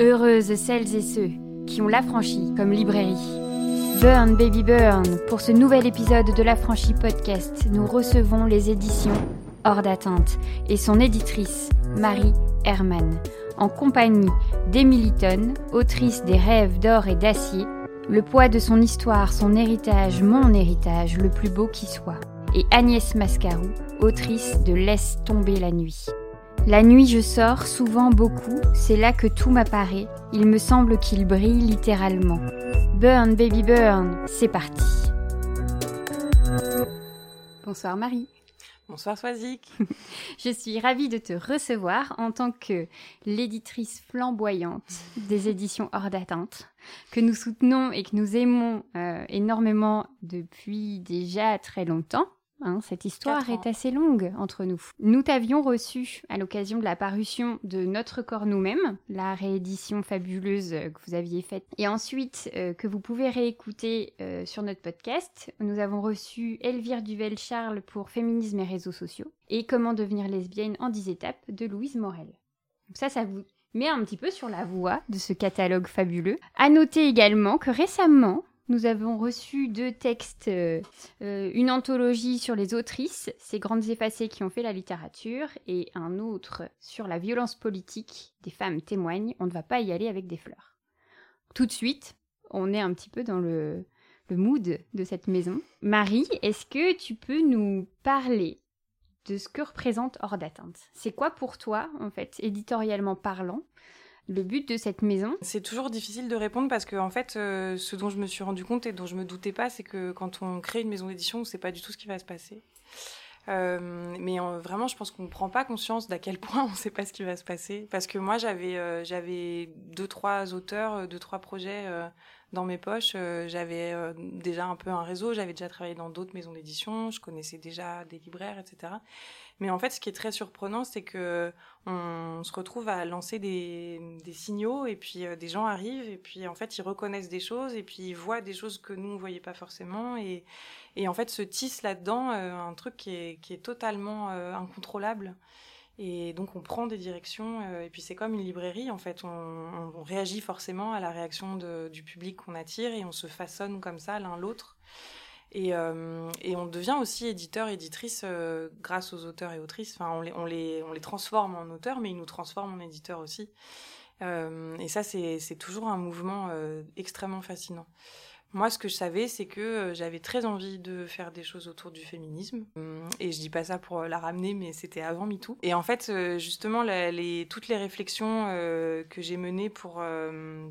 Heureuses celles et ceux qui ont l'affranchi comme librairie. Burn Baby Burn, pour ce nouvel épisode de l'affranchi podcast, nous recevons les éditions Hors d'atteinte et son éditrice Marie Herman, en compagnie d'Emily Ton, autrice des rêves d'or et d'acier, le poids de son histoire, son héritage, mon héritage, le plus beau qui soit, et Agnès Mascarou, autrice de Laisse tomber la nuit. La nuit je sors, souvent beaucoup, c'est là que tout m'apparaît, il me semble qu'il brille littéralement. Burn baby burn, c'est parti. Bonsoir Marie. Bonsoir Swazik. je suis ravie de te recevoir en tant que l'éditrice flamboyante des éditions Hors d'atteinte, que nous soutenons et que nous aimons euh, énormément depuis déjà très longtemps. Hein, cette histoire est assez longue entre nous. Nous t'avions reçu à l'occasion de la parution de Notre corps nous-mêmes, la réédition fabuleuse que vous aviez faite, et ensuite euh, que vous pouvez réécouter euh, sur notre podcast. Nous avons reçu Elvire Duvel-Charles pour Féminisme et réseaux sociaux, et Comment devenir lesbienne en 10 étapes de Louise Morel. Donc ça, ça vous met un petit peu sur la voie de ce catalogue fabuleux. À noter également que récemment, nous avons reçu deux textes, euh, euh, une anthologie sur les autrices, ces grandes effacées qui ont fait la littérature, et un autre sur la violence politique des femmes témoignent. On ne va pas y aller avec des fleurs. Tout de suite, on est un petit peu dans le, le mood de cette maison. Marie, est-ce que tu peux nous parler de ce que représente Hors d'atteinte? C'est quoi pour toi, en fait, éditorialement parlant? Le but de cette maison C'est toujours difficile de répondre parce que en fait, euh, ce dont je me suis rendu compte et dont je me doutais pas, c'est que quand on crée une maison d'édition, on sait pas du tout ce qui va se passer. Euh, mais vraiment, je pense qu'on ne prend pas conscience d'à quel point on ne sait pas ce qui va se passer. Parce que moi, j'avais euh, j'avais deux trois auteurs, deux trois projets dans mes poches. j'avais déjà un peu un réseau. J'avais déjà travaillé dans d'autres maisons d'édition. Je connaissais déjà des libraires, etc. Mais en fait, ce qui est très surprenant, c'est que on se retrouve à lancer des, signaux et puis euh, des gens arrivent et puis en fait ils reconnaissent des choses et puis ils voient des choses que nous on voyait pas forcément et, et en fait se tisse là-dedans euh, un truc qui est, qui est totalement euh, incontrôlable. Et donc on prend des directions, et puis c'est comme une librairie, en fait, on, on réagit forcément à la réaction du public qu'on attire, et on se façonne comme ça l'un l'autre. Et, euh, et, on devient aussi éditeur, éditrice euh, grâce aux auteurs et autrices. On les, transforme en auteurs, mais ils nous transforment en éditeurs aussi. Euh, et ça, c'est toujours un mouvement extrêmement fascinant. Moi, ce que je savais, c'est que euh, j'avais très envie de faire des choses autour du féminisme. Hum, et je dis pas ça pour euh, la ramener, mais c'était avant MeToo. Et en fait, euh, justement, toutes les réflexions que j'ai menées pour,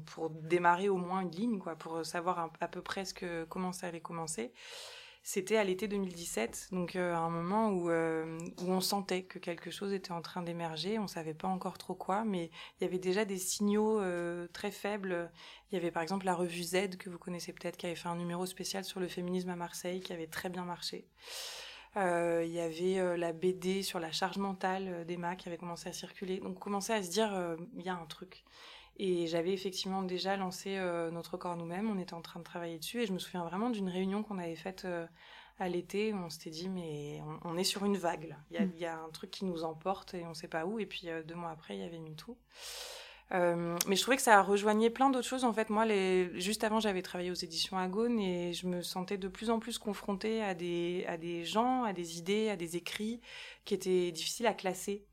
pour démarrer au moins une ligne, quoi, pour savoir à, peu près ce que, comment ça allait commencer, c'était à l'été 2017, donc euh, un moment où, euh, où on sentait que quelque chose était en train d'émerger. On savait pas encore trop quoi, mais il y avait déjà des signaux euh, très faibles. Il y avait par exemple la revue Z que vous connaissez peut-être, qui avait fait un numéro spécial sur le féminisme à Marseille, qui avait très bien marché. il y avait la BD sur la charge mentale d'Emma qui avait commencé à circuler. Donc on commençait à se dire, il y a un truc. Et j'avais effectivement déjà lancé euh, Notre corps nous-mêmes, on était en train de travailler dessus, et je me souviens vraiment d'une réunion qu'on avait faite euh, à l'été, où on s'était dit, mais on, est sur une vague, Il, y a, mm. y, a, un truc qui nous emporte, et on ne sait pas où, et puis euh, deux mois après, il y avait MeToo. Euh, mais je trouvais que ça rejoignait plein d'autres choses. En fait, moi, les... juste avant, j'avais travaillé aux éditions Agone et je me sentais de plus en plus confrontée à des, à des gens, à des idées, à des écrits qui étaient difficiles à classer.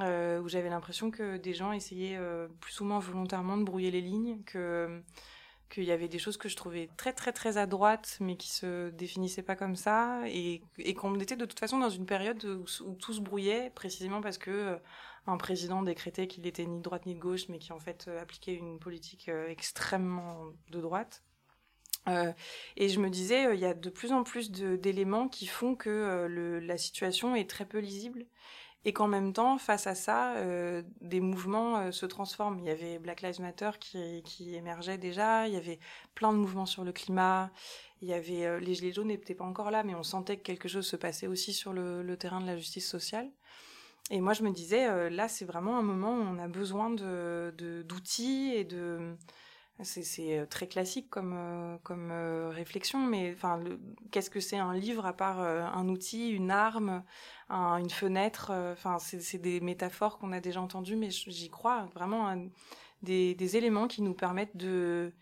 Euh, où j'avais l'impression que des gens essayaient euh, plus ou moins volontairement de brouiller les lignes, que qu'il y avait des choses que je trouvais très très très à droite, mais qui se définissaient pas comme ça, et, qu'on était de toute façon dans une période où, tout se brouillait, précisément parce que euh, un président décrétait qu'il était ni de droite ni de gauche, mais qui en fait appliquait une politique extrêmement de droite. Euh, et je me disais, il y a de plus en plus d'éléments qui font que le, la situation est très peu lisible et qu'en même temps, face à ça, euh, des mouvements euh, se transforment. Il y avait Black Lives Matter qui, émergeait déjà, il y avait plein de mouvements sur le climat, il y avait euh, les Gilets jaunes n'étaient pas encore là, mais on sentait que quelque chose se passait aussi sur le, terrain de la justice sociale. Et moi, je me disais, là, c'est vraiment un moment où on a besoin d'outils et de c'est très classique comme, comme réflexion, mais enfin, qu'est-ce que c'est un livre à part un outil, une arme, une fenêtre. Euh, enfin, c'est des métaphores qu'on a déjà entendues, mais j'y crois vraiment. des, éléments qui nous permettent de,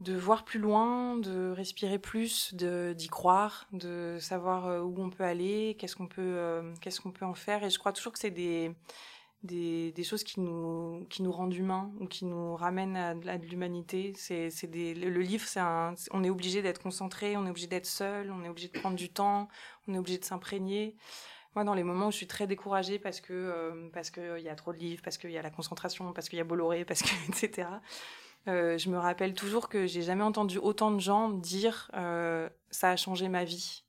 voir plus loin, de respirer plus, d'y croire, de savoir où on peut aller, qu'est-ce qu'on peut en faire. Et je crois toujours que c'est des, des, choses qui nous, qui nous rendent humains ou qui nous ramènent à, de l'humanité. C'est, c'est des, le, livre, c'est un, on est obligé d'être concentré, on est obligé d'être seul, on est obligé de prendre du temps, on est obligé de s'imprégner. Moi, dans les moments où je suis très découragée parce que euh, qu'il y a trop de livres, parce qu'il y a la concentration, parce qu'il y a Bolloré, parce que etc. Euh, je me rappelle toujours que j'ai jamais entendu autant de gens dire euh, ça a changé ma vie.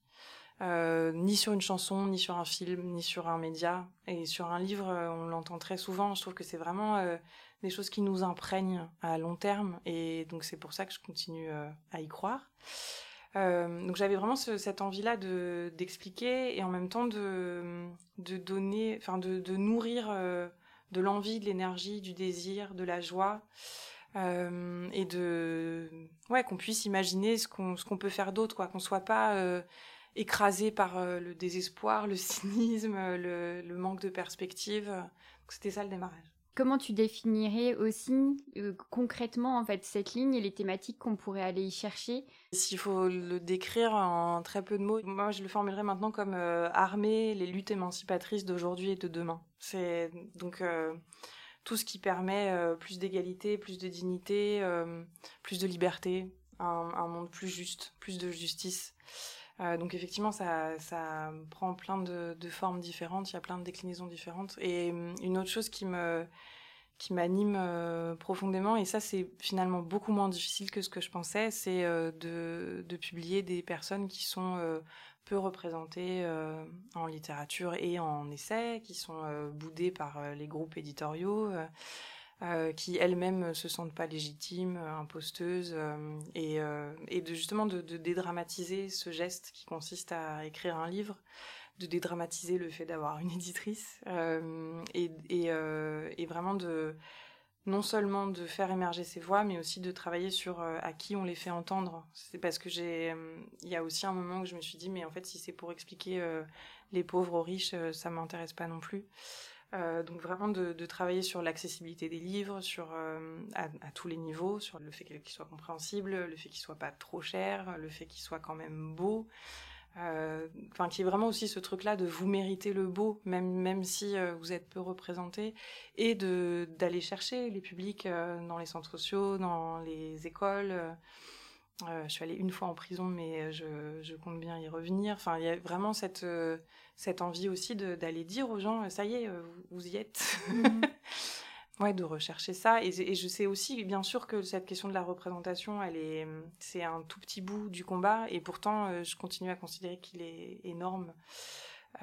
Euh, ni sur une chanson, ni sur un film, ni sur un média. Et sur un livre, euh, on l'entend très souvent. Je trouve que c'est vraiment euh, des choses qui nous imprègnent à long terme. Et donc c'est pour ça que je continue à y croire. donc j'avais vraiment cette envie-là de d'expliquer et en même temps de de donner, enfin de, de nourrir de l'envie, de l'énergie, du désir, de la joie. et de ouais qu'on puisse imaginer ce qu'on ce qu'on peut faire d'autre quoi qu'on soit pas écrasé par euh, le désespoir, le cynisme, le, manque de perspective. C'était ça le démarrage. Comment tu définirais aussi euh, concrètement en fait cette ligne et les thématiques qu'on pourrait aller y chercher? S'il faut le décrire en très peu de mots, moi je le formulerais maintenant comme euh, armer les luttes émancipatrices d'aujourd'hui et de demain. C'est donc tout ce qui permet plus d'égalité, plus de dignité, plus de liberté, un, monde plus juste, plus de justice. Euh, donc effectivement, ça, prend plein de, formes différentes, il y a plein de déclinaisons différentes. Et hum, une autre chose qui me qui m'anime euh, profondément, et ça c'est finalement beaucoup moins difficile que ce que je pensais, c'est euh, de, de, publier des personnes qui sont peu représentées en littérature et en essai, qui sont boudées par les groupes éditoriaux. Euh, qui elles-mêmes se sentent pas légitimes, euh, imposteuses, euh, et, de justement de, dédramatiser ce geste qui consiste à écrire un livre, de dédramatiser le fait d'avoir une éditrice, et, et, et, vraiment de non seulement de faire émerger ces voix, mais aussi de travailler sur à qui on les fait entendre. C'est parce que j'ai, il y a aussi un moment où je me suis dit, mais en fait, si c'est pour expliquer les pauvres aux riches, ça m'intéresse pas non plus. Euh, donc vraiment de, de travailler sur l'accessibilité des livres, sur euh, à, tous les niveaux, sur le fait qu'il soit compréhensible, le fait qu'il soit pas trop cher, le fait qu'il soit quand même beau. Euh, enfin, qui est vraiment aussi ce truc-là de vous mériter le beau, même même si euh, vous êtes peu représenté, et de d'aller chercher les publics dans les centres sociaux, dans les écoles. Je suis allée une fois en prison, mais je, je compte bien y revenir. Enfin, il y a vraiment cette cette envie aussi d'aller dire aux gens, ça y est, euh, vous, y êtes. Mhm. ouais, de rechercher ça. Et, je sais aussi, bien sûr, que cette question de la représentation, elle est, c'est un tout petit bout du combat. Et pourtant, euh, je continue à considérer qu'il est énorme.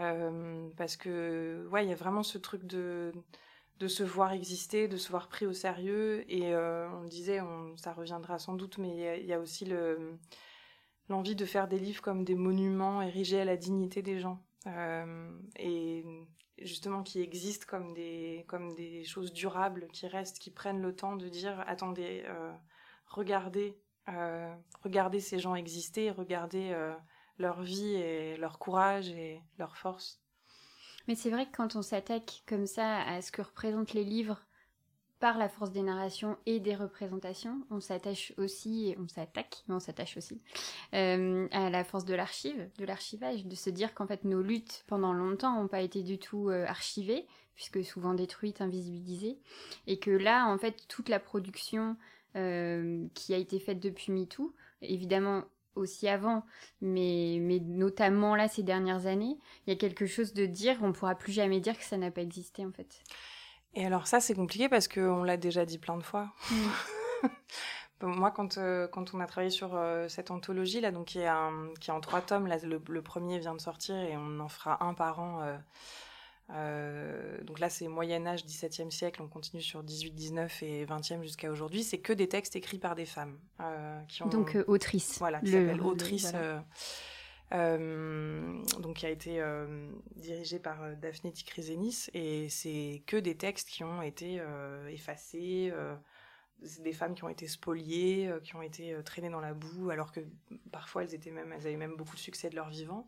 Euh, parce que, ouais, il y a vraiment ce truc de, de se voir exister, de se voir pris au sérieux. Et on disait, ça reviendra sans doute, mais il y, a aussi le, l'envie de faire des livres comme des monuments érigés à la dignité des gens. Euh, et justement qui existent comme des, choses durables, qui restent, qui prennent le temps de dire attendez, euh, regardez, euh, regardez ces gens exister, regardez leur vie et leur courage et leur force. Mais c'est vrai que quand on s'attaque comme ça à ce que représentent les livres par la force des narrations et des représentations, on s'attache aussi, on s'attaque, mais on s'attache aussi euh, à la force de l'archive, de l'archivage, de se dire qu'en fait nos luttes pendant longtemps n'ont pas été du tout euh, archivées, puisque souvent détruites, invisibilisées, et que là, en fait, toute la production euh, qui a été faite depuis MeToo, évidemment aussi avant, mais, mais notamment là ces dernières années, il y a quelque chose de dire, on pourra plus jamais dire que ça n'a pas existé en fait. Et alors ça, c'est compliqué parce qu'on l'a déjà dit plein de fois. Mm. Moi, quand, euh, quand on a travaillé sur euh, cette anthologie, là, donc, qui, est un, qui est en trois tomes, là, le, premier vient de sortir et on en fera un par an. Euh, donc là, c'est Moyen-Âge, 17e siècle, on continue sur 18, 19 et 20e jusqu'à aujourd'hui. C'est que des textes écrits par des femmes. qui ont, donc autrices. Voilà, qui s'appellent autrices. Euh, donc qui a été euh, dirigé par euh, Daphné Tikrizenis et c'est que des textes qui ont été effacés, des femmes qui ont été spoliées, qui ont été traînées dans la boue, alors que parfois elles étaient même, elles avaient même beaucoup de succès de leur vivant.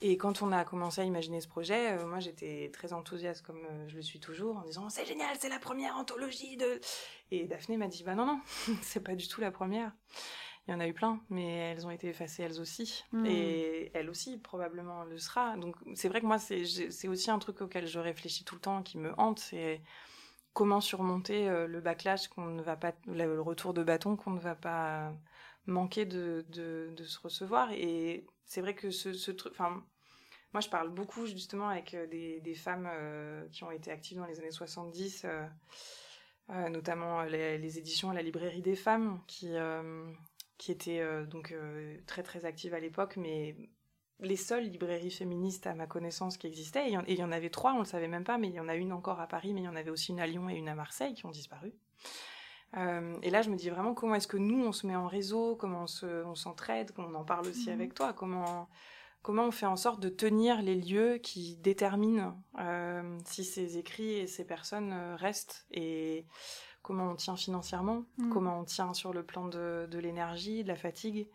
Et quand on a commencé à imaginer ce projet, moi j'étais très enthousiaste comme je le suis toujours en disant c'est génial, c'est la première anthologie de. Et Daphné m'a dit bah non non, c'est pas du tout la première il y en a eu plein, mais elles ont été effacées elles aussi. Hmm. Et elle aussi, probablement, le sera. Donc, c'est vrai que moi, c'est aussi un truc auquel je réfléchis tout le temps, qui me hante, c'est comment surmonter euh, le backlash qu'on ne va pas, le retour de bâton qu'on ne va pas manquer de, se recevoir. Et c'est vrai que ce, truc, moi, je parle beaucoup justement avec euh, des, femmes euh, qui ont été actives dans les années 70. notamment les, éditions à la librairie des femmes qui, qui était euh, donc très très active à l'époque, mais les seules librairies féministes à ma connaissance qui existaient, et il y, en avait trois, on le savait même pas, mais il y en a une encore à Paris, mais il y en avait aussi une à Lyon et une à Marseille qui ont disparu. Euh, et là, je me dis vraiment comment est-ce que nous, on se met en réseau, comment on s'entraide, comment on en parle aussi mhm. avec toi, comment, comment on fait en sorte de tenir les lieux qui déterminent si ces écrits et ces personnes restent. Et comment on tient financièrement, mm. comment on tient sur le plan de, l'énergie, de la fatigue.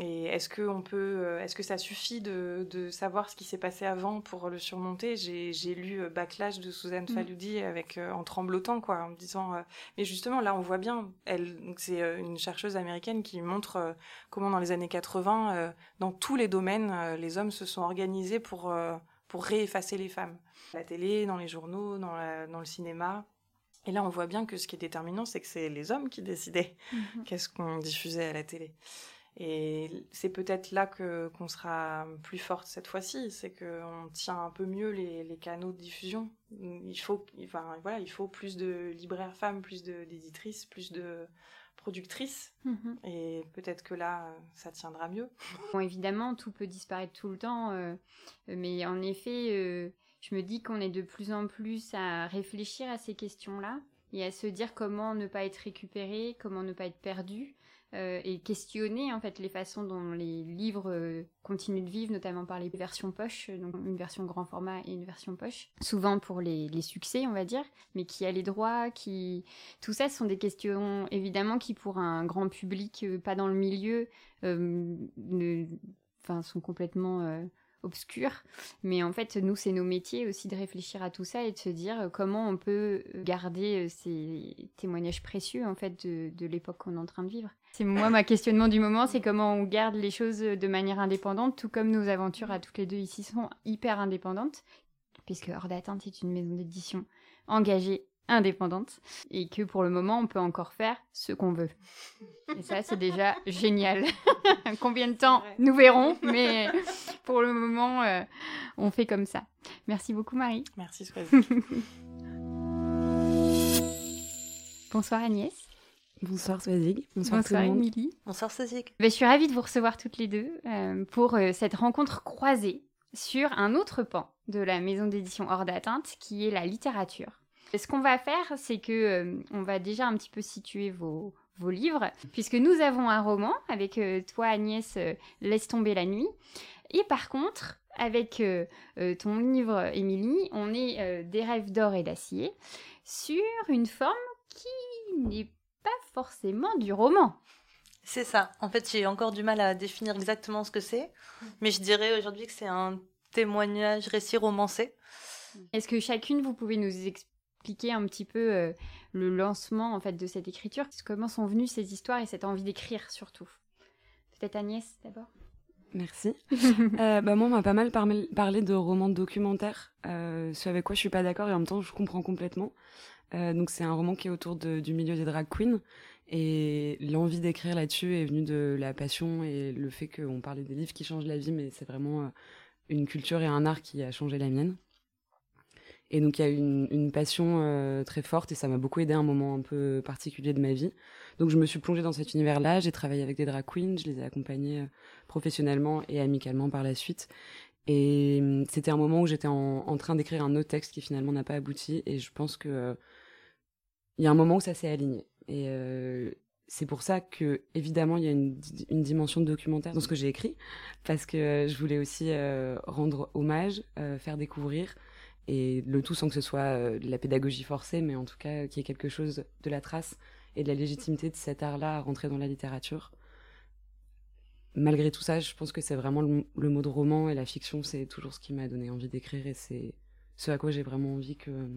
Et est-ce que on peut, euh, est-ce que ça suffit de, savoir ce qui s'est passé avant pour le surmonter? J'ai lu euh, Backlash de Suzanne mm. Faloudi avec euh, en tremblotant quoi, en me disant. mais justement là, on voit bien. Elle, c'est une chercheuse américaine qui montre comment dans les années 80, dans tous les domaines, les hommes se sont organisés pour pour réeffacer les femmes. La télé, dans les journaux, dans, dans le cinéma. Et là, on voit bien que ce qui est déterminant, c'est que c'est les hommes qui décidaient mhm. qu'est-ce qu'on diffusait à la télé. Et c'est peut-être là que qu'on sera plus forte cette fois-ci, c'est qu'on tient un peu mieux les, les, canaux de diffusion. Il faut, enfin voilà, il faut plus de libraires femmes, plus d'éditrices, plus de productrices. Mhm. Et peut-être que là, ça tiendra mieux. Bon, évidemment, tout peut disparaître tout le temps, euh, mais en effet. Euh, je me dis qu'on est de plus en plus à réfléchir à ces questions-là et à se dire comment ne pas être récupéré, comment ne pas être perdu, euh, et questionner en fait les façons dont les livres euh, continuent de vivre, notamment par les versions poche, donc une version grand format et une version poche, souvent pour les, succès on va dire, mais qui a les droits, qui tout ça sont des questions évidemment qui pour un grand public euh, pas dans le milieu, enfin sont complètement obscur. Mais en fait, nous, c'est nos métiers aussi de réfléchir à tout ça et de se dire euh, comment on peut euh, garder euh, ces témoignages précieux en fait de, l'époque qu'on est en train de vivre. C'est moi ma questionnement du moment, c'est comment on garde les choses de manière indépendante, tout comme nos aventures à toutes les deux ici sont hyper indépendantes, puisque Hors d'atteinte est une maison d'édition engagée indépendante et que pour le moment on peut encore faire ce qu'on veut. Et ça c'est déjà génial. Combien de temps nous verrons, mais pour le moment euh, on fait comme ça. Merci beaucoup Marie. Merci Bonsoir Agnès. Bonsoir Swazig. Bonsoir, Bonsoir Émilie. Bonsoir Swazig. Ben, je suis ravie de vous recevoir toutes les deux euh, pour euh, cette rencontre croisée sur un autre pan de la maison d'édition hors d'atteinte qui est la littérature. Ce qu'on va faire, c'est que euh, on va déjà un petit peu situer vos, vos livres, puisque nous avons un roman avec euh, toi Agnès, euh, Laisse tomber la nuit. Et par contre, avec ton livre Émilie, on est des rêves d'or et d'acier sur une forme qui n'est pas forcément du roman. C'est ça. En fait, j'ai encore du mal à définir exactement ce que c'est, mais je dirais aujourd'hui que c'est un témoignage récit romancé. Est-ce que chacune, vous pouvez nous expliquer un petit peu euh, le lancement en fait de cette écriture? Comment sont venues ces histoires et cette envie d'écrire surtout? Peut-être Agnès d'abord Merci. euh, bah moi, on m'a pas mal parlé de romans documentaires, euh, ce avec quoi je suis pas d'accord et en même temps je comprends complètement. Euh, donc c'est un roman qui est autour du milieu des drag queens et l'envie d'écrire là-dessus est venue de la passion et le fait qu'on parlait des livres qui changent la vie, mais c'est vraiment euh, une culture et un art qui a changé la mienne. Et donc il y a une, une passion euh, très forte et ça m'a beaucoup aidé à un moment un peu particulier de ma vie. Donc je me suis plongée dans cet univers-là, j'ai travaillé avec des drag queens, je les ai accompagnés professionnellement et amicalement par la suite. Et hum, c'était un moment où j'étais en, train d'écrire un autre texte qui finalement n'a pas abouti et je pense que il y a un moment où ça s'est aligné. Et c'est pour ça que évidemment il y a une, dimension documentaire dans ce que j'ai écrit parce que je voulais aussi rendre hommage, faire découvrir et le tout sans que ce soit euh, de la pédagogie forcée, mais en tout cas qu'il y ait quelque chose de la trace et de la légitimité de cet art-là à rentrer dans la littérature. Malgré tout ça, je pense que c'est vraiment le, mot de roman et la fiction, c'est toujours ce qui m'a donné envie d'écrire et c'est ce à quoi j'ai vraiment envie que,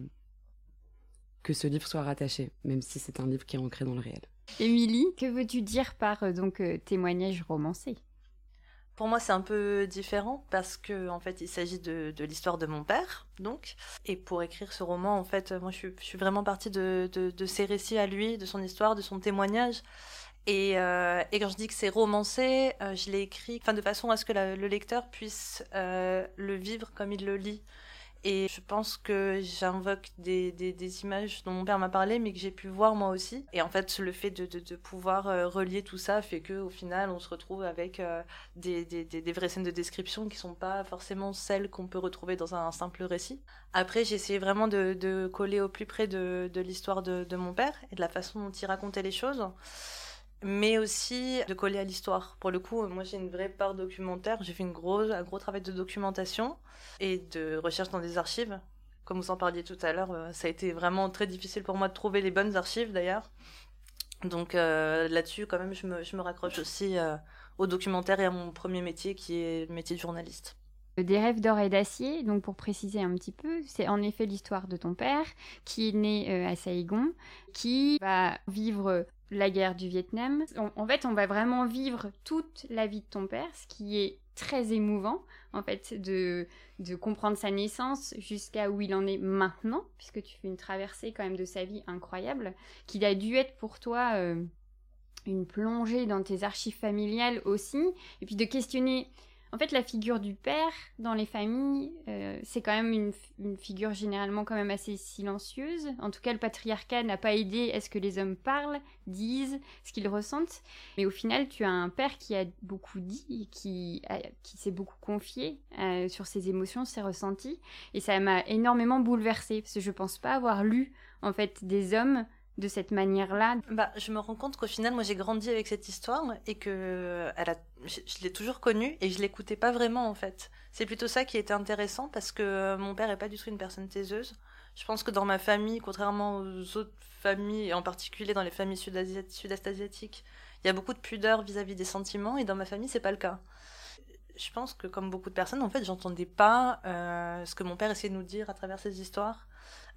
que ce livre soit rattaché, même si c'est un livre qui est ancré dans le réel. Émilie, que veux-tu dire par euh, donc euh, témoignage romancé? Pour moi, c'est un peu différent parce que en fait, il s'agit de, de l'histoire de mon père, donc. Et pour écrire ce roman, en fait, moi, je suis, je suis vraiment partie de, de, de, ses récits à lui, de son histoire, de son témoignage. Et, euh, et quand je dis que c'est romancé, euh, je l'ai écrit, enfin, de façon à ce que la, le lecteur puisse euh, le vivre comme il le lit. Et je pense que j'invoque des, des, images dont mon père m'a parlé, mais que j'ai pu voir moi aussi. Et en fait, le fait de, de, pouvoir euh, relier tout ça fait que au final, on se retrouve avec euh, des, des, vraies scènes de description qui sont pas forcément celles qu'on peut retrouver dans un, simple récit. Après, j'ai essayé vraiment de, de, coller au plus près de, l'histoire de mon père et de la façon dont il racontait les choses mais aussi de coller à l'histoire. Pour le coup, moi j'ai une vraie part documentaire, j'ai fait une grosse, un gros travail de documentation et de recherche dans des archives. Comme vous en parliez tout à l'heure, euh, ça a été vraiment très difficile pour moi de trouver les bonnes archives d'ailleurs. Donc euh, là-dessus, quand même, je me, je me raccroche aussi euh, au documentaire et à mon premier métier qui est le métier de journaliste. Des rêves d'or et d'acier, donc pour préciser un petit peu, c'est en effet l'histoire de ton père qui est né euh, à Saigon, qui va vivre la guerre du Vietnam. En, en, fait, on va vraiment vivre toute la vie de ton père, ce qui est très émouvant, en fait, de, de comprendre sa naissance jusqu'à où il en est maintenant, puisque tu fais une traversée quand même de sa vie incroyable, qu'il a dû être pour toi euh, une plongée dans tes archives familiales aussi, et puis de questionner en fait, la figure du père dans les familles, euh, c'est quand même une, figure généralement quand même assez silencieuse. En tout cas, le patriarcat n'a pas aidé à ce que les hommes parlent, disent ce qu'ils ressentent. Mais au final, tu as un père qui a beaucoup dit, qui, s'est beaucoup confié euh, sur ses émotions, ses ressentis. Et ça m'a énormément bouleversée, parce que je pense pas avoir lu, en fait, des hommes de cette manière-là bah, Je me rends compte qu'au final, moi j'ai grandi avec cette histoire et que elle a, je, l'ai toujours connue et je l'écoutais pas vraiment en fait. C'est plutôt ça qui était intéressant parce que mon père est pas du tout une personne taiseuse. Je pense que dans ma famille, contrairement aux autres familles, et en particulier dans les familles sud-est asiatiques, il y a beaucoup de pudeur vis-à-vis -vis des sentiments et dans ma famille, c'est pas le cas. Je pense que comme beaucoup de personnes, en fait, j'entendais pas euh, ce que mon père essayait de nous dire à travers ses histoires.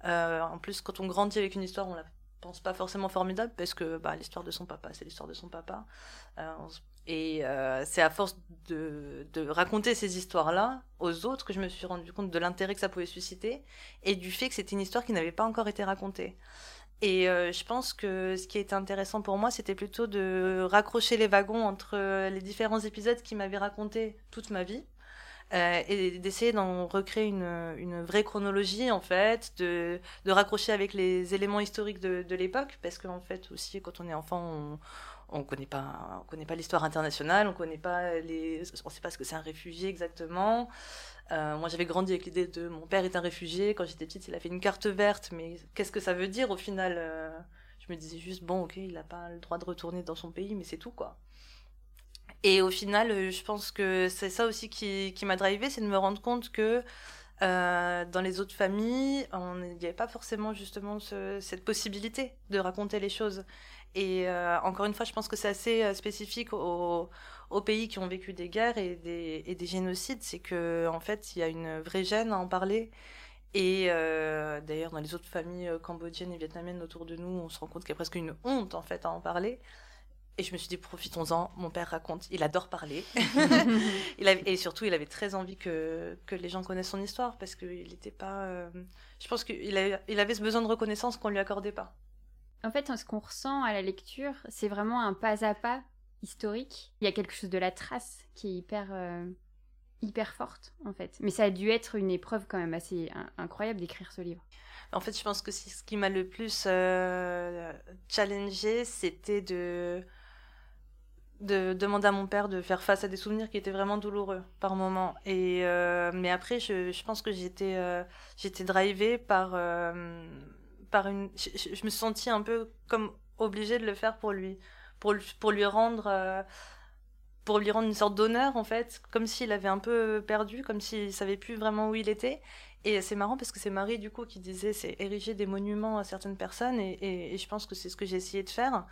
Euh, en plus, quand on grandit avec une histoire, on la pense pas forcément formidable parce que bah, l'histoire de son papa, c'est l'histoire de son papa. Euh, et euh, c'est à force de, de raconter ces histoires-là aux autres que je me suis rendu compte de l'intérêt que ça pouvait susciter et du fait que c'était une histoire qui n'avait pas encore été racontée. Et euh, je pense que ce qui été intéressant pour moi, c'était plutôt de raccrocher les wagons entre les différents épisodes qui m'avaient raconté toute ma vie euh, et d'essayer d'en recréer une, une, vraie chronologie en fait, de, de raccrocher avec les éléments historiques de, de l'époque, parce qu'en fait aussi quand on est enfant, on, on connaît pas, on connaît pas l'histoire internationale, on connaît pas les, on sait pas ce que c'est un réfugié exactement. Euh, moi, j'avais grandi avec l'idée de mon père est un réfugié. Quand j'étais petite, il a fait une carte verte, mais qu'est-ce que ça veut dire au final euh, Je me disais juste bon, ok, il n'a pas le droit de retourner dans son pays, mais c'est tout quoi. Et au final, euh, je pense que c'est ça aussi qui, m'a drivé, c'est de me rendre compte que euh, dans les autres familles, il n'y avait pas forcément justement ce, cette possibilité de raconter les choses. Et euh, encore une fois, je pense que c'est assez spécifique aux, pays qui ont vécu des guerres et des, génocides, c'est que en fait, il y a une vraie gêne à en parler. Et d'ailleurs, dans les autres familles cambodgiennes et vietnamiennes autour de nous, on se rend compte qu'il y a presque une honte en fait à en parler. Et je me suis dit, profitons-en, mon père raconte, il adore parler. il avait, et surtout, il avait très envie que, que les gens connaissent son histoire, parce qu'il n'était pas... Euh, je pense qu'il avait, il avait ce besoin de reconnaissance qu'on ne lui accordait pas. En fait, ce qu'on ressent à la lecture, c'est vraiment un pas à pas historique. Il y a quelque chose de la trace qui est hyper... Euh, hyper forte, en fait. Mais ça a dû être une épreuve quand même assez incroyable d'écrire ce livre. En fait, je pense que ce qui m'a le plus euh, challengé, c'était de de demander à mon père de faire face à des souvenirs qui étaient vraiment douloureux par moment. Et euh, mais après, je, je pense que j'étais euh, j'étais drivée par euh, par une. Je, me suis sentie un peu comme obligée de le faire pour lui, pour pour lui rendre pour lui rendre une sorte d'honneur en fait, comme s'il avait un peu perdu, comme s'il savait plus vraiment où il était. Et c'est marrant parce que c'est Marie, du coup, qui disait c'est ériger des monuments à certaines personnes. Et, je pense que c'est ce que j'ai essayé de faire.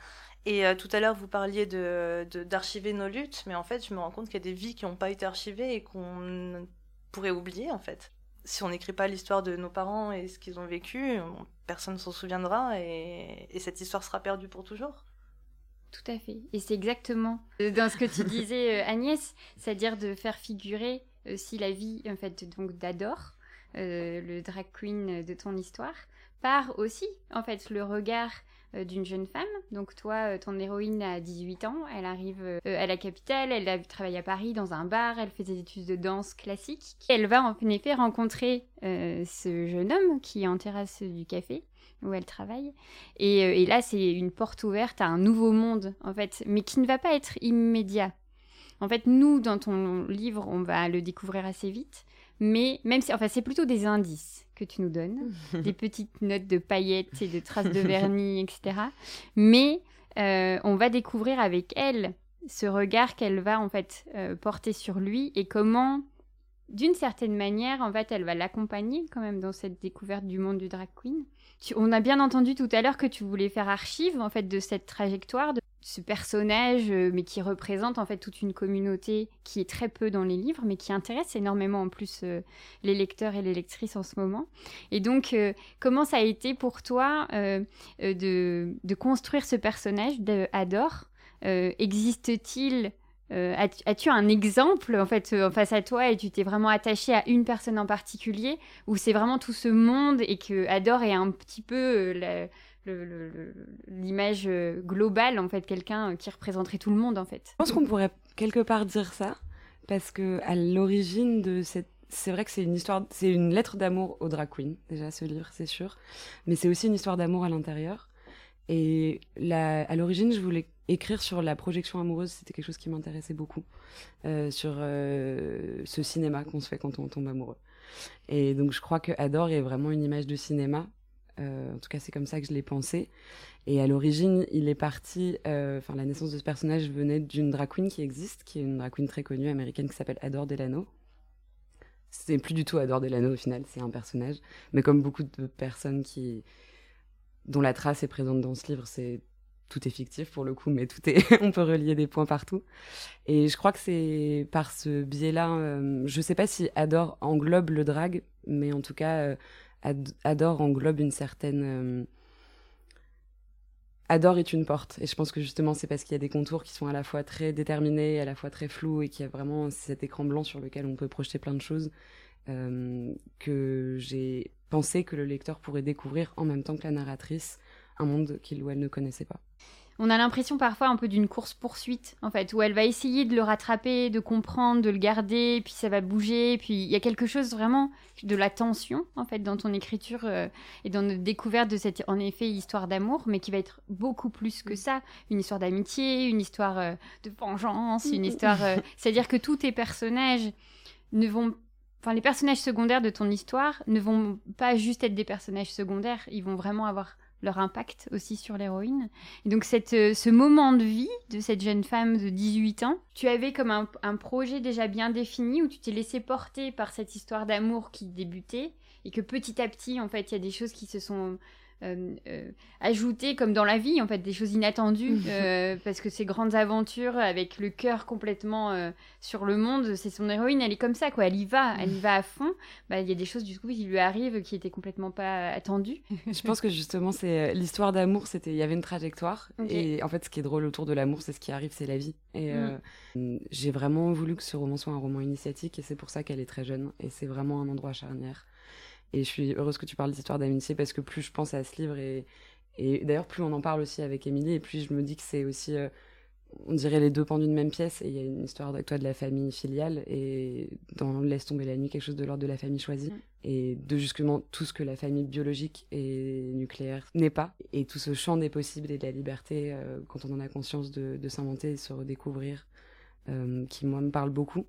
Et euh, tout à l'heure, vous parliez d'archiver de, d'archiver nos luttes. Mais en fait, je me rends compte qu'il y a des vies qui n'ont pas été archivées et qu'on pourrait oublier, en fait. Si on n'écrit pas l'histoire de nos parents et ce qu'ils ont vécu, personne ne s'en souviendra et, et cette histoire sera perdue pour toujours. Tout à fait. Et c'est exactement euh, dans ce que tu disais, euh, Agnès, c'est-à-dire de faire figurer aussi la vie en fait donc d'Ador, euh, le drag queen de ton histoire, par aussi en fait le regard d'une jeune femme. Donc toi, ton héroïne a 18 ans, elle arrive à la capitale, elle a travaillé à Paris dans un bar, elle fait des études de danse classique. Elle va en effet rencontrer ce jeune homme qui est en terrasse du café où elle travaille. Et, euh, et là, c'est une porte ouverte à un nouveau monde, en fait, mais qui ne va pas être immédiat. En fait, nous, dans ton livre, on va le découvrir assez vite, mais même si, enfin, c'est plutôt des indices que tu nous donnes, des petites notes de paillettes et de traces de vernis, etc. Mais euh, on va découvrir avec elle ce regard qu'elle va en fait euh, porter sur lui et comment, d'une certaine manière, en fait, elle va l'accompagner quand même dans cette découverte du monde du drag queen on a bien entendu tout à l'heure que tu voulais faire archive en fait de cette trajectoire, de ce personnage, euh, mais qui représente en fait toute une communauté qui est très peu dans les livres, mais qui intéresse énormément en plus euh, les lecteurs et les lectrices en ce moment. Et donc, euh, comment ça a été pour toi de, de, construire ce personnage d'Ador Existe-t-il as-tu un exemple en fait euh, face à toi et tu t'es vraiment attaché à une personne en particulier ou c'est vraiment tout ce monde et que Adore est un petit peu euh, l'image globale en fait quelqu'un qui représenterait tout le monde en fait. Je pense qu'on pourrait quelque part dire ça parce que à l'origine de cette c'est vrai que c'est une histoire, c'est une lettre d'amour au drag queen, déjà ce livre, c'est sûr. Mais c'est aussi une histoire d'amour à l'intérieur. Et à l'origine, je voulais écrire sur la projection amoureuse, c'était quelque chose qui m'intéressait beaucoup, euh, sur euh, ce cinéma qu'on se fait quand on tombe amoureux. Et donc je crois que Adore est vraiment une image de cinéma. Euh, en tout cas, c'est comme ça que je l'ai pensé. Et à l'origine, il est parti. Enfin, la naissance de ce personnage venait d'une drag queen qui existe, qui est une drag queen très connue américaine qui s'appelle Adore Delano. C'est plus du tout Adore Delano au final, c'est un personnage. Mais comme beaucoup de personnes qui dont la trace est présente dans ce livre. C'est tout est fictif pour le coup, mais tout est, on peut relier des points partout. Et je crois que c'est par ce biais-là, euh, je sais pas si Adore englobe le drag, mais en tout cas, euh, Adore englobe une certaine. Euh, Adore est une porte. Et je pense que justement, c'est parce qu'il y a des contours qui sont à la fois très déterminés, à la fois très flous, et qu'il y a vraiment cet écran blanc sur lequel on peut projeter plein de choses, que j'ai penser que le lecteur pourrait découvrir en même temps que la narratrice un monde qu'il ou elle ne connaissait pas. On a l'impression parfois un peu d'une course-poursuite, en fait, où elle va essayer de le rattraper, de comprendre, de le garder, puis ça va bouger, puis il y a quelque chose vraiment de la tension, en fait, dans ton écriture euh, et dans notre découverte de cette, en effet, histoire d'amour, mais qui va être beaucoup plus que mm. ça. Une histoire d'amitié, une histoire euh, de vengeance, une histoire... Euh, c'est-à-dire que tous tes personnages ne vont Enfin, les personnages secondaires de ton histoire ne vont pas juste être des personnages secondaires, ils vont vraiment avoir leur impact aussi sur l'héroïne. Et donc cette, euh, ce moment de vie de cette jeune femme de 18 ans, tu avais comme un, un projet déjà bien défini où tu t'es laissé porter par cette histoire d'amour qui débutait et que petit à petit, en fait, il y a des choses qui se sont ajouter, comme dans la vie, en fait, des choses inattendues, euh, parce que ces grandes aventures avec le cœur complètement sur le monde, c'est son héroïne, elle est comme ça, quoi. Elle y va, elle y va à fond. Bah, il y a des choses du coup qui lui arrivent qui étaient complètement pas attendues. Je pense que justement, c'est l'histoire d'amour, c'était, il y avait une trajectoire, et en fait, ce qui est drôle autour de l'amour, c'est ce qui arrive, c'est la vie. Et mm. j'ai vraiment voulu que ce roman soit un roman initiatique, et c'est pour ça qu'elle est très jeune, et c'est vraiment un endroit charnière. Et je suis heureuse que tu parles d'histoire d'amitié parce que plus je pense à ce livre et, et d'ailleurs plus on en parle aussi avec Émilie et plus je me dis que c'est aussi, euh, on dirait les deux pans d'une même pièce et il y a une histoire avec toi de la famille filiale et dans Laisse tomber la nuit quelque chose de l'ordre de la famille choisie mm. et de justement tout ce que la famille biologique et nucléaire n'est pas et tout ce champ des possibles et de la liberté euh, quand on en a conscience de, de s'inventer et se redécouvrir euh, qui moi me parle beaucoup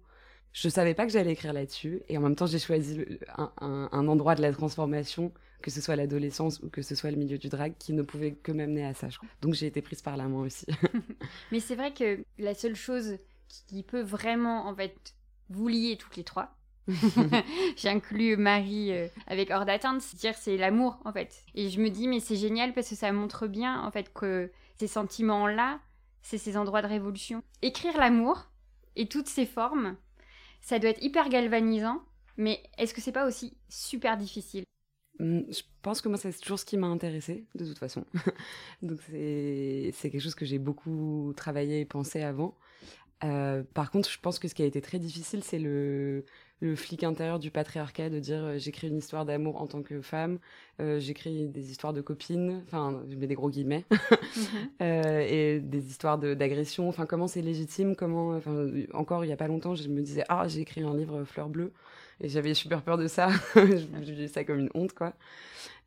je savais pas que j'allais écrire là-dessus et en même temps j'ai choisi un, endroit de la transformation que ce soit l'adolescence ou que ce soit le milieu du drag qui ne pouvait que m'amener à ça donc j'ai été prise par la main aussi mais c'est vrai que la seule chose qui peut vraiment en fait vous lier toutes les trois J'inclus Marie euh, avec hors d'atteinte, c'est-à-dire c'est l'amour en fait. Et je me dis mais c'est génial parce que ça montre bien en fait que ces sentiments-là, c'est ces endroits de révolution. Écrire l'amour et toutes ses formes, ça doit être hyper galvanisant, mais est-ce que c'est pas aussi super difficile? Hum, Je pense que moi, c'est toujours ce qui m'a intéressé, de toute façon. Donc, c'est quelque chose que j'ai beaucoup travaillé et pensé avant. Euh, par contre, je pense que ce qui a été très difficile, c'est le, le flic intérieur du patriarcat de dire euh, j'écris une histoire d'amour en tant que femme, euh, j'écris des histoires de copines, enfin, je mets des gros guillemets, euh, et des histoires de- d'agression. Enfin, comment c'est légitime Comment Enfin, encore il y a pas longtemps, je me disais ah j'ai écrit un livre Fleur bleue et j'avais super peur de ça. je vivais ça comme une honte quoi.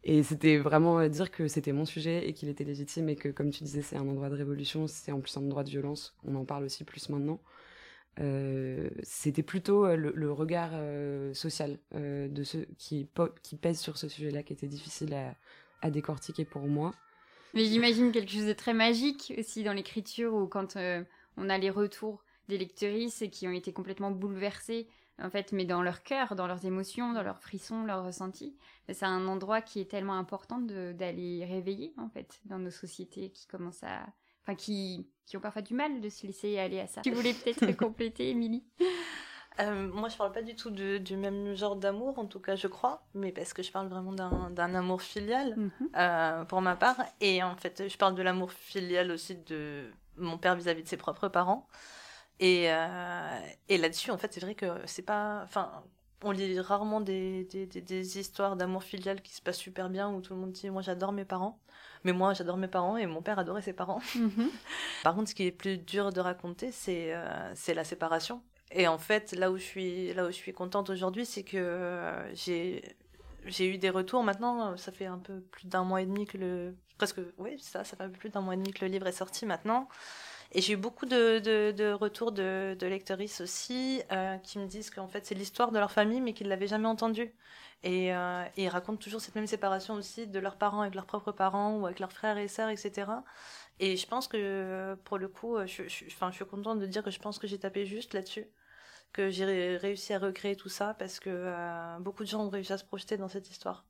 Et c'était vraiment dire que c'était mon sujet et qu'il était légitime et que, comme tu disais, c'est un endroit de révolution, c'est en plus un endroit de violence. On en parle aussi plus maintenant. Euh, c'était plutôt euh, le, regard euh, social de ceux qui, pèsent sur ce sujet-là qui était difficile à, décortiquer pour moi. Mais j'imagine quelque chose de très magique aussi dans l'écriture ou quand on a les retours des lectrices qui ont été complètement bouleversées, en fait, mais dans leur cœur, dans leurs émotions, dans leurs frissons, leurs ressentis. C'est un endroit qui est tellement important d'aller réveiller, en fait, dans nos sociétés qui commencent à. Enfin, qui, qui ont parfois du mal de se laisser aller à ça. Tu voulais peut-être compléter, Émilie Euh, moi, je parle pas du tout de- du même genre d'amour, en tout cas, je crois, mais parce que je parle vraiment d'un d'un amour filial Mhm. euh, pour ma part. Et en fait, je parle de l'amour filial aussi de mon père vis-à-vis de ses propres parents. Et, euh, et là-dessus, en fait, c'est vrai que c'est pas. Enfin, on lit rarement des, des, des- des histoires d'amour filial qui se passent super bien où tout le monde dit Moi, j'adore mes parents. Mais moi, j'adore mes parents et mon père adorait ses parents. Mhm. Par contre, ce qui est plus dur de raconter, c'est euh, c'est la séparation. Et en fait, là où je suis, là où je suis contente aujourd'hui, c'est que euh, j'ai j'ai eu des retours. Maintenant, ça fait un peu plus d'un mois et demi que le presque oui ça, ça fait un peu plus d'un mois et demi que le livre est sorti maintenant. Et j'ai eu beaucoup de, de, de retours de, de lectrices aussi euh, qui me disent qu'en fait c'est l'histoire de leur famille mais qu'ils ne l'avaient jamais entendue. Et, euh, ils racontent toujours cette même séparation aussi de leurs parents avec leurs propres parents ou avec leurs frères et sœurs, etc. Et je pense que pour le coup, je, je, enfin, je suis contente de dire que je pense que j'ai tapé juste là-dessus, que j'ai ré- réussi à recréer tout ça parce que euh, beaucoup de gens ont réussi à se projeter dans cette histoire.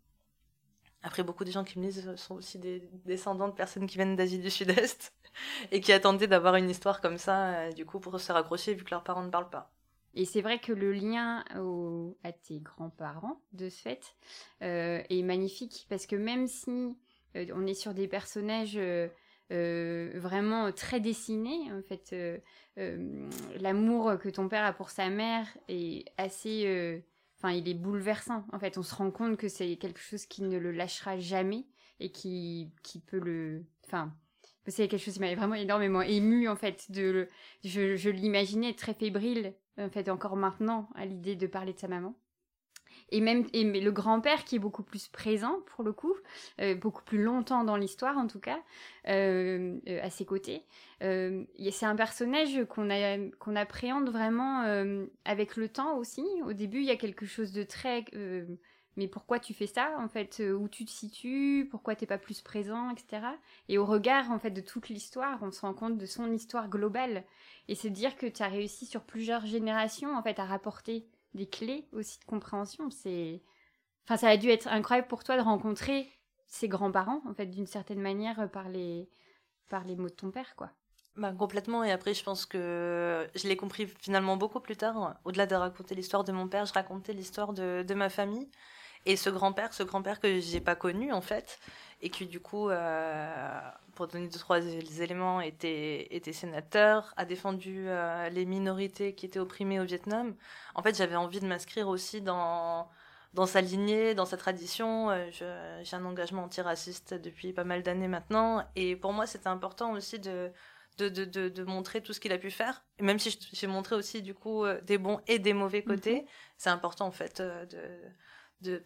Après, beaucoup de gens qui me lisent sont aussi des descendants de personnes qui viennent d'Asie du Sud-Est et qui attendaient d'avoir une histoire comme ça, euh, du coup, pour se raccrocher vu que leurs parents ne parlent pas. Et c'est vrai que le lien à tes grands-parents, de ce fait, euh, est magnifique parce que même si euh, on est sur des personnages euh, euh, vraiment très dessinés, en fait, euh, euh, l'amour que ton père a pour sa mère est assez. Enfin, il est bouleversant. En fait, on se rend compte que c'est quelque chose qui ne le lâchera jamais et qui, qui peut le. Enfin, c'est quelque chose qui m'avait vraiment énormément ému en fait. De, le- je je l'imaginais très fébrile en fait encore maintenant à l'idée de parler de sa maman. Et même le grand-père qui est beaucoup plus présent pour le coup, euh, beaucoup plus longtemps dans l'histoire en tout cas, euh, euh, à ses côtés. C'est un personnage qu'on appréhende vraiment avec le temps aussi. Au début, il y a quelque chose de très mais pourquoi tu fais ça en fait Où tu te situes Pourquoi t'es pas plus présent, etc. Et au regard en fait de toute l'histoire, on se rend compte de son histoire globale et se dire que tu as réussi sur plusieurs générations en fait à rapporter des clés aussi de compréhension. C'est, enfin, ça a dû être incroyable pour toi de rencontrer ses grands-parents en fait d'une certaine manière euh, par les par les mots de ton père quoi. Bah, complètement. Et après, je pense que je l'ai compris finalement beaucoup plus tard. Au-delà de raconter l'histoire de mon père, je racontais l'histoire de, de ma famille. Et ce grand-père, ce grand-père que j'ai pas connu en fait, et qui du coup, euh, pour donner deux trois éléments, était, était sénateur, a défendu euh, les minorités qui étaient opprimées au Vietnam. En fait, j'avais envie de m'inscrire aussi dans dans sa lignée, dans sa tradition. Euh, J'ai un engagement antiraciste depuis pas mal d'années maintenant, et pour moi, c'était important aussi de de, de, de, de montrer tout ce qu'il a pu faire. Et même si j'ai montré aussi du coup des bons et des mauvais côtés, c'est important en fait de,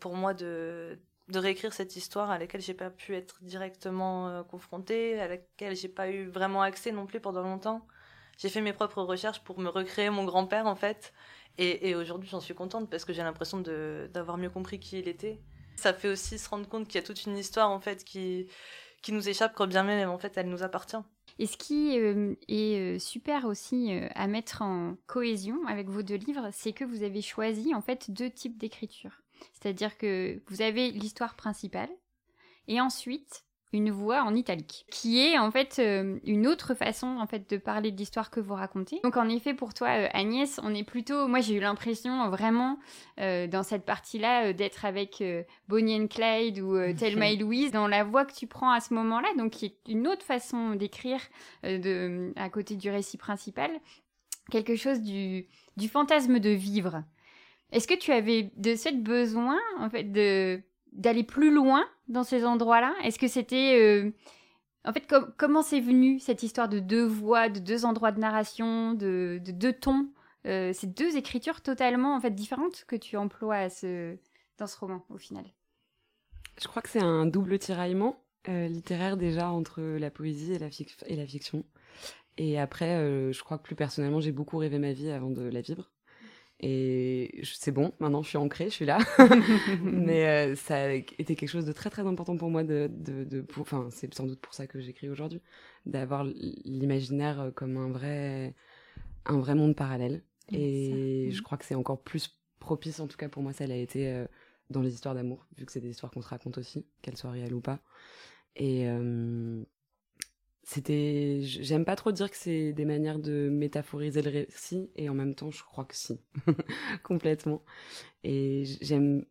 pour moi de, réécrire cette histoire à laquelle j'ai pas pu être directement euh, confrontée, à laquelle j'ai pas eu vraiment accès non plus pendant longtemps. J'ai fait mes propres recherches pour me recréer mon grand-père en fait. Et, aujourd'hui j'en suis contente parce que j'ai l'impression d'avoir mieux compris qui il était. Ça fait aussi se rendre compte qu'il y a toute une histoire en fait qui, nous échappe quand bien même en fait elle nous appartient. Et ce qui euh, est euh, super aussi à mettre en cohésion avec vos deux livres, c'est que vous avez choisi en fait deux types d'écriture. C'est-à-dire que vous avez l'histoire principale et ensuite une voix en italique, qui est en fait euh, une autre façon en fait de parler de l'histoire que vous racontez. Donc en effet pour toi euh, Agnès, on est plutôt, moi j'ai eu l'impression vraiment euh, dans cette partie-là d'être avec Bonnie and Clyde ou Thelma et Louise dans la voix que tu prends à ce moment-là, donc qui est une autre façon d'écrire de à côté du récit principal, quelque chose du du fantasme de vivre. Est-ce que tu avais de cette besoin en fait de d'aller plus loin dans ces endroits-là? Est-ce que c'était... Euh, en fait, comment c'est venu cette histoire de deux voix, de deux endroits de narration, de, deux tons euh, C'est deux écritures totalement en fait différentes que tu emploies dans ce roman au final? Je crois que c'est un double tiraillement euh, littéraire déjà entre la poésie et la, et la fiction. Et après, je crois que plus personnellement, j'ai beaucoup rêvé ma vie avant de la vivre. Et c'est bon, maintenant je suis ancrée, je suis là. Mais euh, ça a été quelque chose de très très important pour moi de, de, de enfin c'est sans doute pour ça que j'écris aujourd'hui, d'avoir l'imaginaire euh, comme un vrai, un vrai monde parallèle. Et je crois que c'est encore plus propice, en tout cas pour moi, ça l'a été euh, dans les histoires d'amour, vu que c'est des histoires qu'on se raconte aussi, qu'elles soient réelles ou pas. Et c'était j'aime pas trop dire que c'est des manières de métaphoriser le récit et en même temps je crois que si. Complètement. Et j'aime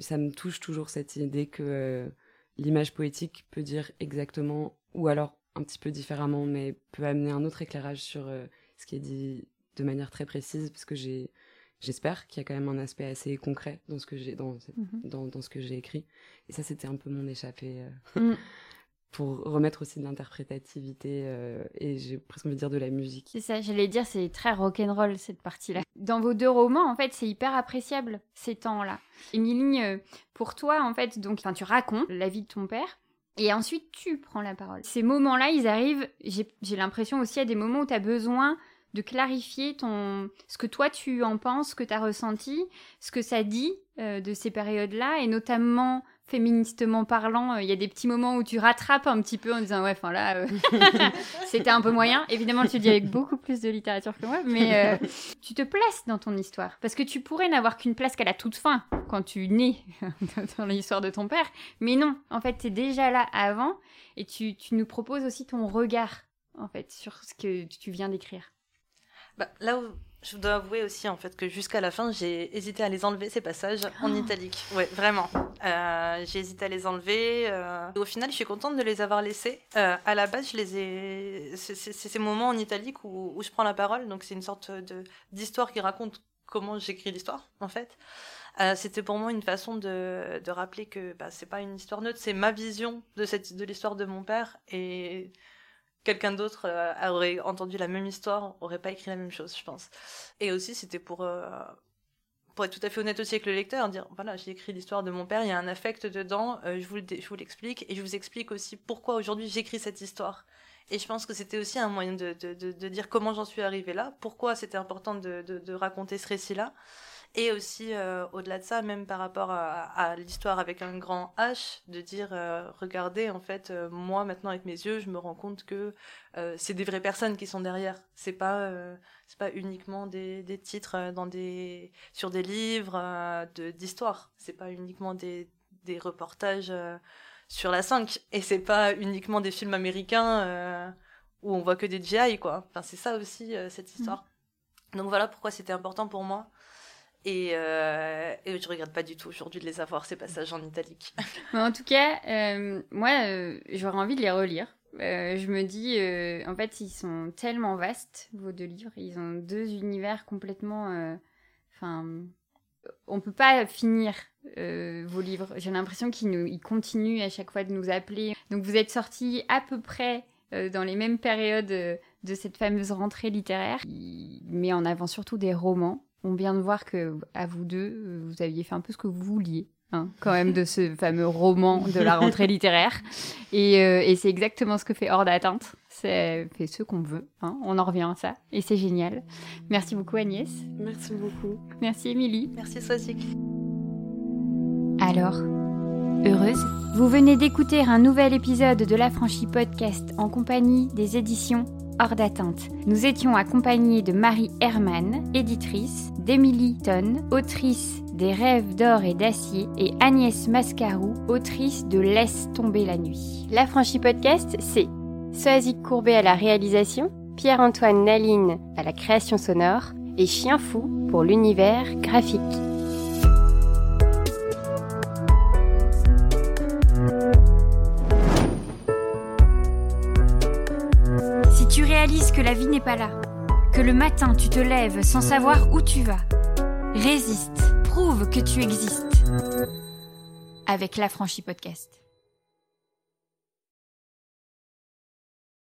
ça me touche toujours cette idée que euh, l'image poétique peut dire exactement ou alors un petit peu différemment mais peut amener un autre éclairage sur euh, ce qui est dit de manière très précise parce que j'ai j'espère qu'il y a quand même un aspect assez concret dans ce que j'ai dans, mm-hmm. dans, dans, ce que j'ai écrit. Et ça c'était un peu mon échappée euh, mm pour remettre aussi de l'interprétativité euh, et j'ai presque envie de dire de la musique. C'est ça, j'allais dire, c'est très rock'n'roll cette partie-là. Dans vos deux romans, en fait, c'est hyper appréciable ces temps-là. Émilie, euh, pour toi, en fait, donc, tu racontes la vie de ton père. Et ensuite, tu prends la parole. Ces moments-là, ils arrivent, j'ai l'impression aussi à des moments où tu as besoin de clarifier ton, ce que toi tu en penses, ce que tu as ressenti, ce que ça dit euh, de ces périodes-là, et notamment féministement parlant, euh, il y a des petits moments où tu rattrapes un petit peu en disant ouais, enfin là, euh, c'était un peu moyen. Évidemment, tu le dis avec beaucoup plus de littérature que moi, mais euh, tu te places dans ton histoire parce que tu pourrais n'avoir qu'une place qu'à la toute fin quand tu nais dans l'histoire de ton père, mais non, en fait, tu es déjà là avant et tu, tu nous proposes aussi ton regard en fait sur ce que tu viens d'écrire. Bah, là où je dois avouer aussi en fait que jusqu'à la fin j'ai hésité à les enlever ces passages en oh. italique. Ouais, vraiment. Euh, j'ai hésité à les enlever. Euh. Au final, je suis contente de les avoir laissés. Euh, à la base, je les ai. C'est ces moments en italique où, où, je prends la parole. Donc c'est une sorte de d'histoire qui raconte comment j'écris l'histoire en fait. Euh, c'était pour moi une façon de, de rappeler que bah, c'est pas une histoire neutre, c'est ma vision de cette de l'histoire de mon père et quelqu'un d'autre euh, aurait entendu la même histoire, aurait pas écrit la même chose, je pense. Et aussi, c'était pour, euh, pour être tout à fait honnête aussi avec le lecteur, dire voilà, j'ai écrit l'histoire de mon père, il y a un affect dedans, euh, je vous, l'explique, et je vous explique aussi pourquoi aujourd'hui j'écris cette histoire. Et je pense que c'était aussi un moyen de, de, de, de dire comment j'en suis arrivée là, pourquoi c'était important de, raconter ce récit-là. Et aussi, euh, au-delà de ça, même par rapport à, l'histoire avec un grand H, de dire, euh, regardez, en fait, euh, moi, maintenant, avec mes yeux, je me rends compte que c'est des vraies personnes qui sont derrière. C'est pas, c'est pas uniquement des, des, titres dans des, sur des livres d'histoire. C'est pas uniquement des, des reportages sur la 5. Et c'est pas uniquement des films américains où on voit que des GI, quoi. Enfin, c'est ça aussi, cette mmh. histoire. Donc voilà pourquoi c'était important pour moi et, euh, et, je regrette pas du tout aujourd'hui de les avoir, ces passages en italique. En tout cas, euh, moi, euh, j'aurais envie de les relire. Euh, je me dis, en fait, ils sont tellement vastes, vos deux livres. Ils ont deux univers complètement. Enfin, on peut pas finir vos livres. J'ai l'impression qu'ils ils continuent à chaque fois de nous appeler. Donc, vous êtes sortis à peu près dans les mêmes périodes de cette fameuse rentrée littéraire. Il met en avant surtout des romans on vient de voir que à vous deux, euh, vous aviez fait un peu ce que vous vouliez. Hein, quand même de ce fameux roman de la rentrée littéraire. Euh, et, c'est exactement ce que fait Hors d'atteinte. C'est fait ce qu'on veut. Hein. On en revient à ça. Et c'est génial. Merci beaucoup Agnès. Merci beaucoup. Merci Émilie. Merci Swazik. Alors, heureuse? Vous venez d'écouter un nouvel épisode de l'Affranchi Podcast en compagnie des éditions Hors d'atteinte. Nous étions accompagnés de Marie Herman, éditrice, d'Émilie Tonne, autrice des Rêves d'or et d'acier, et Agnès Mascarou, autrice de Laisse tomber la nuit. L'Affranchi Podcast, c'est Soazic Courbet à la réalisation, Pierre-Antoine Naline à la création sonore, et Chien Fou pour l'univers graphique. Réalises que la vie n'est pas là, que le matin tu te lèves sans savoir où tu vas, résiste, prouve que tu existes. Avec l'Affranchi Podcast.